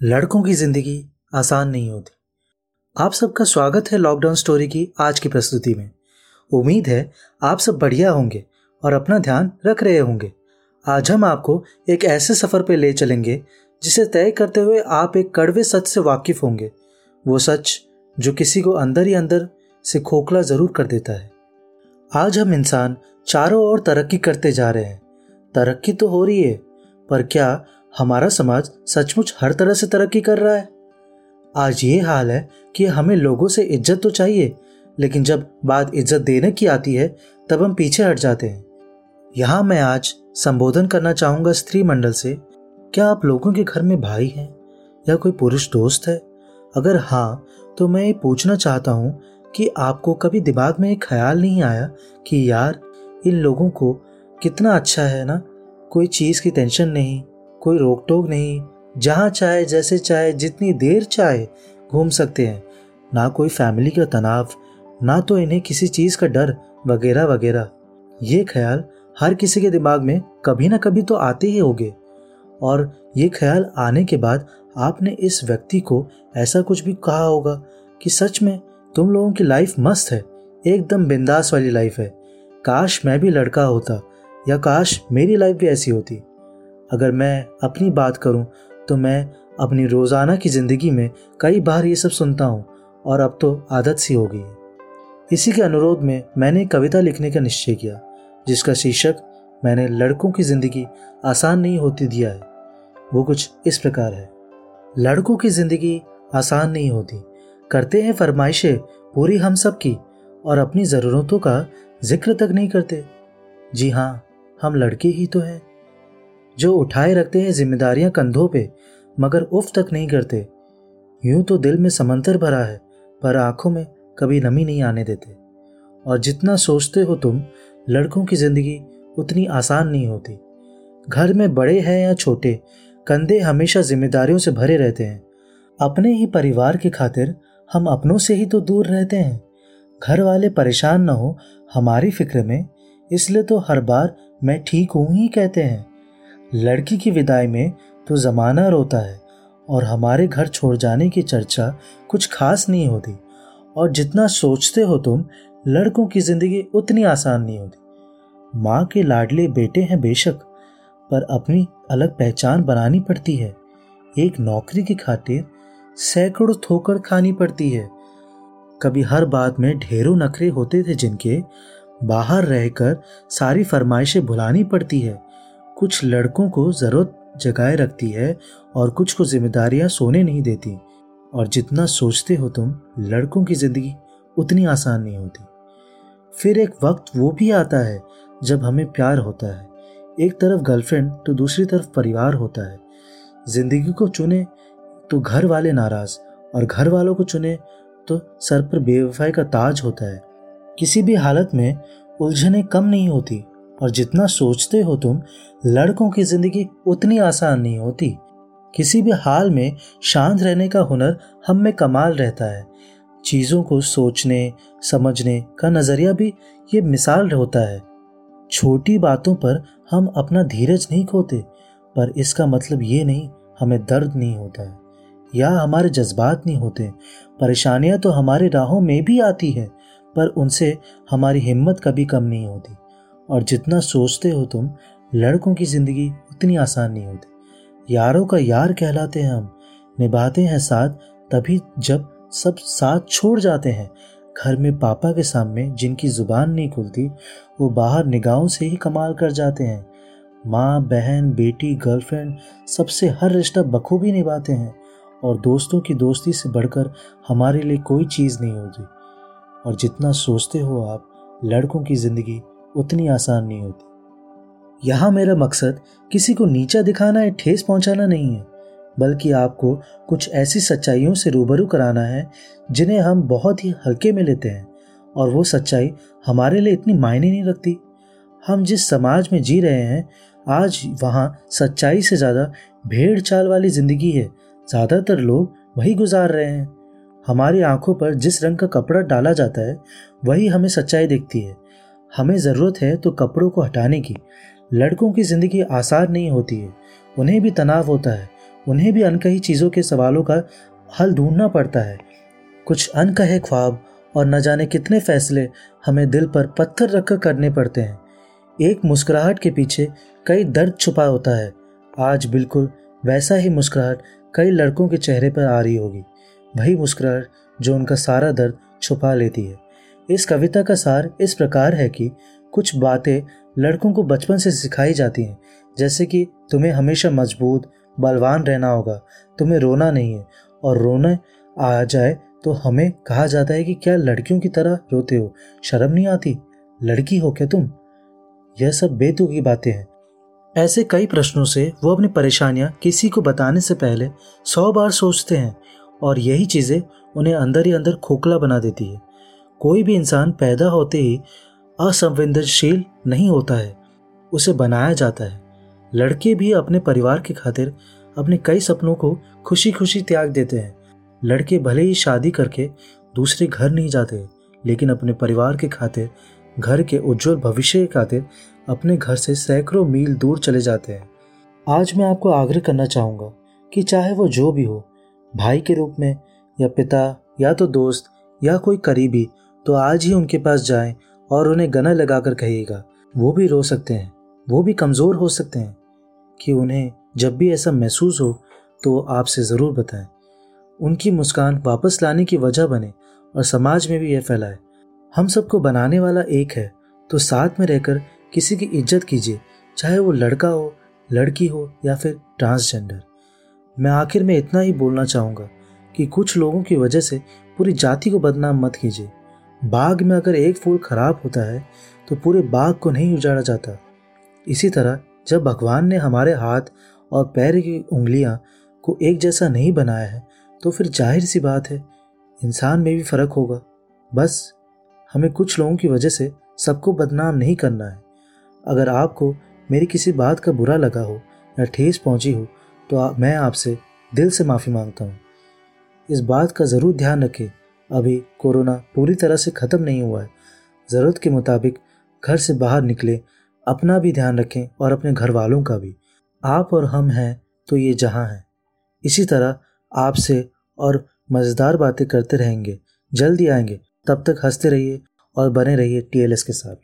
लड़कों की ज़िंदगी आसान नहीं होती। आप सबका स्वागत है लॉकडाउन स्टोरी की आज की प्रस्तुति में। उम्मीद है आप सब बढ़िया होंगे और अपना ध्यान रख रहे होंगे। आज हम आपको एक ऐसे सफ़र पे ले चलेंगे जिसे तय करते हुए आप एक कड़वे सच से वाकिफ होंगे। वो सच जो किसी को अंदर ही अंदर से खोखला ज़रूर कर देता है। आज हम इंसान चारों ओर तरक्की करते जा रहे हैं। तरक्की तो हो रही है, पर क्या हमारा समाज सचमुच हर तरह से तरक्की कर रहा है। आज ये हाल है कि हमें लोगों से इज़्ज़त तो चाहिए, लेकिन जब बात इज़्ज़त देने की आती है, तब हम पीछे हट जाते हैं। यहाँ मैं आज संबोधन करना चाहूँगा स्त्री मंडल से, क्या आप लोगों के घर में भाई हैं या कोई पुरुष दोस्त है? अगर हाँ तो मैं ये पूछना चाहता हूँ कि आपको कभी दिमाग में एक ख्याल नहीं आया कि यार, इन लोगों को कितना अच्छा है ना? कोई चीज़ की टेंशन नहीं कोई रोक टोक नहीं। जहाँ चाहे, जैसे चाहे, जितनी देर चाहे, घूम सकते हैं। ना कोई फैमिली का तनाव, ना तो इन्हें किसी चीज़ का डर, वगैरह वगैरह। ये ख्याल हर किसी के दिमाग में कभी ना कभी तो आते ही होंगे। और ये ख्याल आने के बाद आपने इस व्यक्ति को ऐसा कुछ भी कहा होगा कि सच में तुम लोगों की लाइफ मस्त है, एकदम बिंदास वाली लाइफ है। काश मैं भी लड़का होता या काश मेरी लाइफ भी ऐसी होती। अगर मैं अपनी बात करूँ तो मैं अपनी रोज़ाना की ज़िंदगी में कई बार ये सब सुनता हूँ, और अब तो आदत सी हो गई है। इसी के अनुरोध में मैंने कविता लिखने का निश्चय किया, जिसका शीर्षक, मैंने लड़कों की ज़िंदगी आसान नहीं होती दिया है। वो कुछ इस प्रकार है। लड़कों की ज़िंदगी आसान नहीं होती। करते हैं फरमाइशें पूरी हम सब की, और अपनी ज़रूरतों का ज़िक्र तक नहीं करते। जी हाँ हम लड़के ही तो हैं। जो उठाए रखते हैं जिम्मेदारियाँ कंधों पे, मगर उफ तक नहीं करते। यूँ तो दिल में समंतर भरा है, पर आँखों में कभी नमी नहीं आने देते। और जितना सोचते हो तुम, लड़कों की ज़िंदगी उतनी आसान नहीं होती। घर में बड़े हैं या छोटे, कंधे हमेशा जिम्मेदारियों से भरे रहते हैं। अपने ही परिवार की खातिर हम अपनों से ही तो दूर रहते हैं। घर वाले परेशान न हो हमारी फ़िक्र में, इसलिए तो हर बार मैं ठीक हूँ ही कहते हैं। लड़की की विदाई में तो ज़माना रोता है और हमारे घर छोड़ जाने की चर्चा कुछ खास नहीं होती और जितना सोचते हो तुम, लड़कों की ज़िंदगी उतनी आसान नहीं होती। माँ के लाडले बेटे हैं बेशक, पर अपनी अलग पहचान बनानी पड़ती है। एक नौकरी की खातिर सैकड़ों ठोकर खानी पड़ती है। कभी हर बात में ढेरों नखरे होते थे जिनके बाहर रहकर सारी फरमाइशें भुलानी पड़ती है। कुछ लड़कों को ज़रूरत जगाए रखती है और कुछ को जिम्मेदारियाँ सोने नहीं देती। और जितना सोचते हो तुम, लड़कों की ज़िंदगी उतनी आसान नहीं होती। फिर एक वक्त वो भी आता है जब हमें प्यार होता है। एक तरफ़ गर्लफ्रेंड तो दूसरी तरफ़ परिवार होता है। ज़िंदगी को चुने तो घर वाले नाराज़ और घर वालों को चुने तो सर पर बेवफाई का ताज होता है। किसी भी हालत में उलझने कम नहीं होती। और जितना सोचते हो तुम, लड़कों की ज़िंदगी उतनी आसान नहीं होती। किसी भी हाल में शांत रहने का हुनर हम में कमाल रहता है। चीज़ों को सोचने, समझने का नज़रिया भी ये मिसाल होता है। छोटी बातों पर हम अपना धीरज नहीं खोते, पर इसका मतलब ये नहीं, हमें दर्द नहीं होता है, या हमारे जज्बात नहीं होते। परेशानियाँ तो हमारे राहों में भी आती है, पर उनसे हमारी हिम्मत कभी कम नहीं होती। और जितना सोचते हो तुम, लड़कों की ज़िंदगी उतनी आसान नहीं होती। यारों का यार कहलाते हैं हम, निभाते हैं साथ, तभी जब सब साथ छोड़ जाते हैं। घर में पापा के सामने जिनकी ज़ुबान नहीं खुलती, वो बाहर निगाहों से ही कमाल कर जाते हैं। माँ, बहन, बेटी, गर्लफ्रेंड, सबसे हर रिश्ता बखूबी निभाते हैं और दोस्तों की दोस्ती से बढ़कर हमारे लिए कोई चीज़ नहीं होती। और जितना सोचते हो आप, लड़कों की ज़िंदगी उतनी आसान नहीं होती। यहाँ मेरा मकसद किसी को नीचा दिखाना या ठेस पहुंचाना नहीं है, बल्कि आपको कुछ ऐसी सच्चाइयों से रूबरू कराना है, जिन्हें हम बहुत ही हल्के में लेते हैं, और वो सच्चाई हमारे लिए इतनी मायने नहीं रखती। हम जिस समाज में जी रहे हैं, आज वहाँ सच्चाई से ज़्यादा भेड़ चाल वाली ज़िंदगी है। ज़्यादातर लोग वही गुजार रहे हैं। हमारी आँखों पर जिस रंग का कपड़ा डाला जाता है, वही हमें सच्चाई दिखती है। हमें ज़रूरत है तो कपड़ों को हटाने की। लड़कों की ज़िंदगी आसान नहीं होती है। उन्हें भी तनाव होता है। उन्हें भी अनकही चीज़ों के सवालों का हल ढूंढना पड़ता है। कुछ अनकहे ख्वाब और न जाने कितने फैसले हमें दिल पर पत्थर रखकर करने पड़ते हैं। एक मुस्कुराहट के पीछे कई दर्द छुपा होता है। आज बिल्कुल वैसा ही मुस्कुराहट कई लड़कों के चेहरे पर आ रही होगी। वही मुस्कुराहट जो उनका सारा दर्द छुपा लेती है। इस कविता का सार इस प्रकार है कि कुछ बातें लड़कों को बचपन से सिखाई जाती हैं। जैसे कि तुम्हें हमेशा मज़बूत, बलवान रहना होगा, तुम्हें रोना नहीं है, और रोना आ जाए तो हमें कहा जाता है कि क्या लड़कियों की तरह रोते हो? शर्म नहीं आती? लड़की हो क्या तुम? यह सब बेतु की बातें हैं। ऐसे कई प्रश्नों से वो अपनी परेशानियाँ किसी को बताने से पहले सौ बार सोचते हैं, और यही चीज़ें उन्हें अंदर ही अंदर खोखला बना देती है। कोई भी इंसान पैदा होते ही असंवेदनशील नहीं होता है, उसे बनाया जाता है। लड़के भी अपने परिवार की खातिर अपने कई सपनों को खुशी खुशी त्याग देते हैं। लड़के भले ही शादी करके दूसरे घर नहीं जाते, लेकिन अपने परिवार के खातिर, घर के उज्जवल भविष्य के खातिर अपने घर से सैकड़ों मील दूर चले जाते हैं। आज मैं आपको आग्रह करना चाहूँगा कि चाहे वो जो भी हो, भाई के रूप में या पिता, या तो दोस्त, या कोई करीबी तो आज ही उनके पास जाएँ और उन्हें गना लगाकर कहिएगा, वो भी रो सकते हैं, वो भी कमज़ोर हो सकते हैं, कि उन्हें जब भी ऐसा महसूस हो तो आपसे ज़रूर बताएँ। उनकी मुस्कान वापस लाने की वजह बने और समाज में भी यह फैलाए। हम सबको बनाने वाला एक है तो साथ में रहकर किसी की इज़्ज़त कीजिए, चाहे वो लड़का हो, लड़की हो या फिर ट्रांसजेंडर। मैं आखिर में इतना ही बोलना चाहूँगा कि कुछ लोगों की वजह से पूरी जाति को बदनाम मत कीजिए। बाग में अगर एक फूल खराब होता है तो पूरे बाग को नहीं उजाड़ा जाता। इसी तरह, जब भगवान ने हमारे हाथ और पैर की उंगलियाँ को एक जैसा नहीं बनाया है तो फिर ज़ाहिर सी बात है, इंसान में भी फ़र्क होगा। बस, हमें कुछ लोगों की वजह से सबको बदनाम नहीं करना है। अगर आपको मेरी किसी बात का बुरा लगा हो या ठेस पहुँची हो तो मैं आपसे दिल से माफ़ी माँगता हूँ। इस बात का ज़रूर ध्यान रखें। अभी कोरोना पूरी तरह से ख़त्म नहीं हुआ है। ज़रूरत के मुताबिक घर से बाहर निकले, अपना भी ध्यान रखें और अपने घर वालों का भी। आप और हम हैं तो ये जहाँ हैं। इसी तरह आपसे और मज़ेदार बातें करते रहेंगे। जल्दी आएँगे। तब तक हँसते रहिए और बने रहिए टीएलएस के साथ।